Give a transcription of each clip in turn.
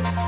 I'm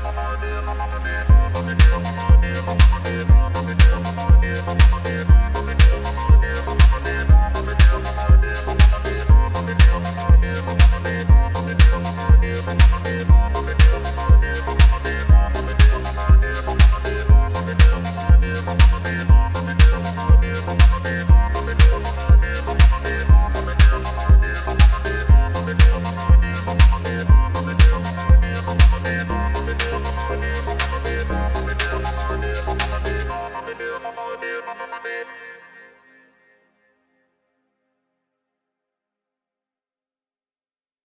I'm ママはね